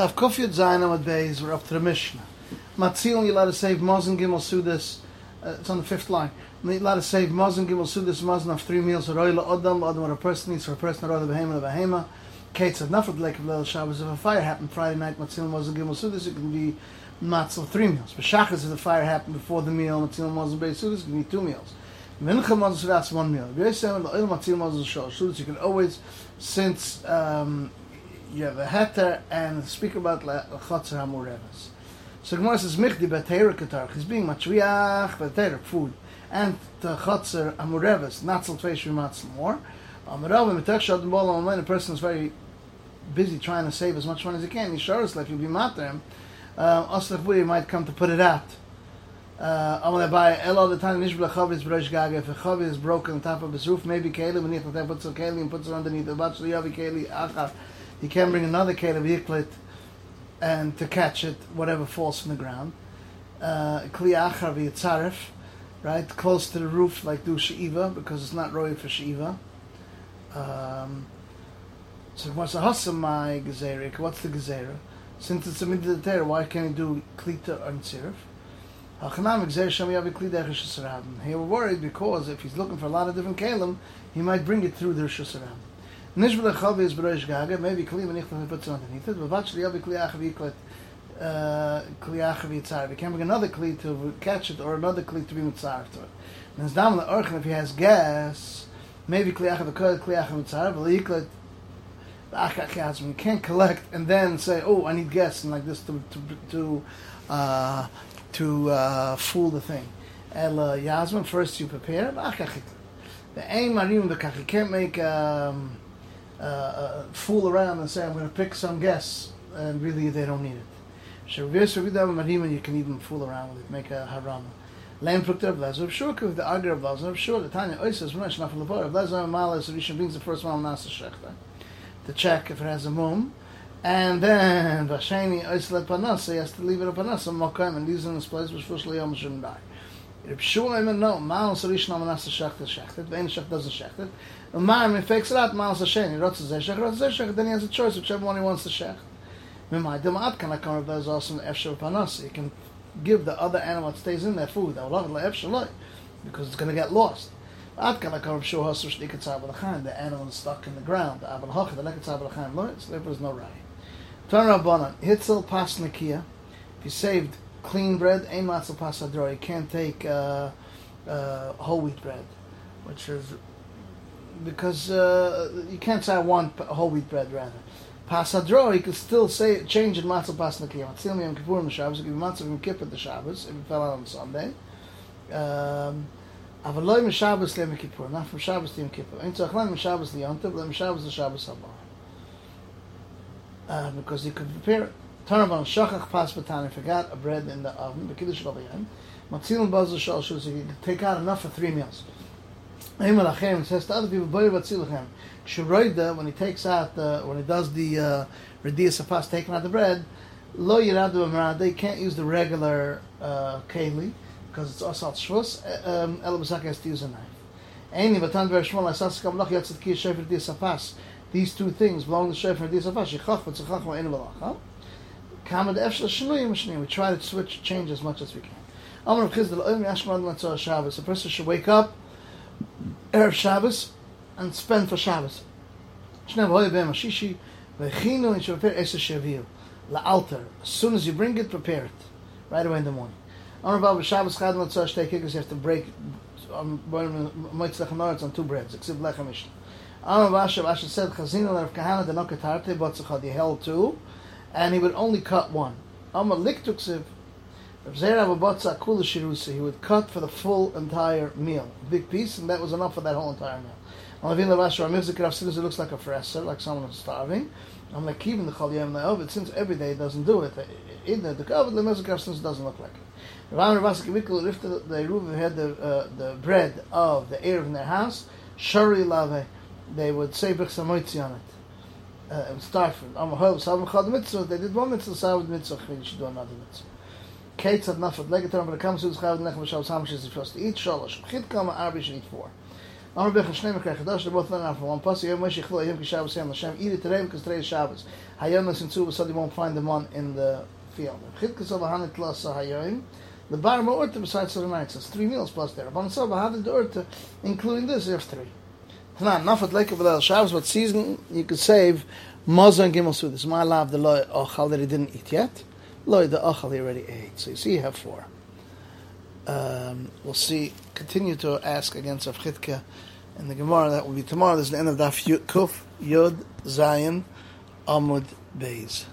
Daf Kufyat Zayin Amad Beis, we're up to the Mishnah. Matzil, you're allowed to save Mozen Gimel Sudas, uh, it's on the fifth line. You're allowed to save Mozen Gimel Sudas, Mozen of three meals, Roila Odam, Odam, what a person needs for a person, Roila Behema, Behema. Kate said, Nafat Lake of Leil Shabbos, if a fire happened Friday night, Matzil, Mozen Gimel Sudas, it can be Matzil three meals. But Shachas, if the fire happened before the meal, Matzil, Mozen Beis Sudas, it can be two meals. Mincha Mozen Sudas, one meal. Matzil, Mozen Sudas, you can always, since, um, you have a heter and speak about chotzer hamurevas. So Gemara says michdi b'teira katar. He's being matriach b'teira food and the chotzer hamurevas natzel tveish v'matzel more. Amarav mitach shad bol when a person is very busy trying to save as much money as he can. He sure like you'll be matter him. Oslach we might come to put it out. Uh, I'm gonna buy el all the time. Nishbla chavis b'rosh gaga. If a is broken on top of his roof, maybe keli when he puts a keli and puts it underneath the bachelor yavi keli achar you can bring another kelev yiklit and to catch it, whatever falls from the ground. Uh, Kli achar v'yitzaref, right, close to the roof, like do she'iva, because it's not roy for she'iva. Um, so what's the hasamai gezerik? What's the gezerah? Since it's a midah why can't he do klita and tzirif? He was worried because if he's looking for a lot of different kalim, he might bring it through the Rosh Nishbel Chavi is Berosh Gaga, maybe Kli Manichta puts it underneath it, but Vach Liyavi Kli Achav Yiklet, Kli Achav Yitzar. We can bring another Kli to catch it, or another Kli to be Mitzar to it. And it's down the Orchan, if he has gas, maybe Kli Achav Kli Achav Yitzar, but Yiklet, Achach you can't collect and then say, oh, I need gas, and like this to, to, to, uh, to uh, fool the thing. El Yasmin, first you prepare, the aim marim the you can't make um, uh, uh, fool around and say, I'm going to pick some guests, and really they don't need it. You can even fool around with it, make a haram. Lamb Prukta of Lezer of Shur, the Agar of Lezer of Shur, the Tanya Oises, Runesh Nafal Levar, of Lezer and Malas, Rishon brings the first one Nasa Shechta to check if it has a mum. And then Vashani Oislet Panas, he has to leave it a Panas, a Mokim, and these in this place which first Yom shouldn't die. Reb Shua no, Mal Sarishna Manasa Shechta Shechta, Vein Shech doesn't Shechta, Ma'am, if fakes it out, Ma'al Sashen, he rots a Zeshach, rots a Zeshach, then he has a choice, whichever one he wants to Shech. Mimai, Demat can I come if there's also an Efshel Panas, he can give the other animal that stays in there food, that will have Efshel because it's going to get lost. Ad kan akar show us the shlikat the animal is stuck in the ground. The abel hach the lekat tzab lo, so there is no right. Turn rabbanan hitzel pas nakia. If you saved clean bread, ein matzel pas You can't take uh, uh, whole wheat bread, which is because uh, you can't say I want whole wheat bread rather. Pasadro, you could still say change in matzah pasnakim. Matzil miyam kippurim the Shabbos. Give matzah from kippur the Shabbos if it fell out on Sunday. Um, Avaloi mishabbos le kippur, not from Shabbos Kippur. Ain't tzachlan mishabbos le yontav, le mishabbos le Shabbos haba. Uh, because you could prepare it. Tarnavan shachach pas batani, forgot a bread in the oven, bekidush lo bayim. Matzil bazel shal shus, you could take out enough for three meals. Eimal Achem says to other people, Boyer Batzilachem. Shuroida, when he takes out, the, when he does the uh, Redias Afas, taking out the bread, Lo Yiradu Amrad, they can't use the regular uh, Keli, because it's Asat Shvus, um, has to use a knife. Eini Batan Ver Shmuel, Asas Kam Lach Yatzat Ki Shefer Redias Afas. These two things belong to Shefer Redias Afas, Shechach V'tzachach V'ein V'lach. We try to switch, change as much as we can. Shabbos. A person should wake up Erev Shabbos and spend for Shabbos. La'alter. As soon as you bring it, prepare it. Right away in the morning. On about Shabbos chad matzah shtei kikas, you have to break um, on moitzach hanoritz on two breads. Except lechem mishnah. On about Asher, Asher said, Chazina l'Rav Kahana the nokatarte botzachad, he held and he would only cut one. Amar liktuksiv, he would cut for the full entire meal, big piece, and that was enough for that whole entire meal. It looks like a fresser, like someone who's starving. I'm like keeping the chal yem but since every day doesn't do it, in the cover the mezuk since it doesn't look like it. Rav Ravasik if the Ruvav had the uh, the bread of the erev in their house, shari lave, they would say b'chsamoitzi on it. Uh, it would start from Amahol Savim Chad Mitzvah. They did one mitzvah, Savim Mitzvah. They should do another mitzvah. Kate said nafat legator, but it comes to the chayav nechem shabbos how much is he supposed to eat? Shalosh. Chit kama arbi should eat four. Amar Bech Shnei Mekar Chadash, they're both learning out from one pasuk. Yom Moshe Chlo Yom Kishabbos Yom Hashem. Eat it today because today is Shabbos. Hayom Nes Tzu, so you won't find them on in the field. Chitkas of Hanet Lasa Hayom. The bar ma'orta besides the nights. It's three meals plus there. But so Hanet Orta, including this, you have three. Not enough at Lekah V'Lel Shabbos, but season you could save Mazah and Gimel Sudas. My love the loy ochal that he didn't eat yet. Loy the ochal he already ate. So you see you have four. Um, we'll see. Continue to ask against Rav Chitka in the Gemara. That will be tomorrow. This is the end of Daf Kuf Yud Zayin Amud Beis.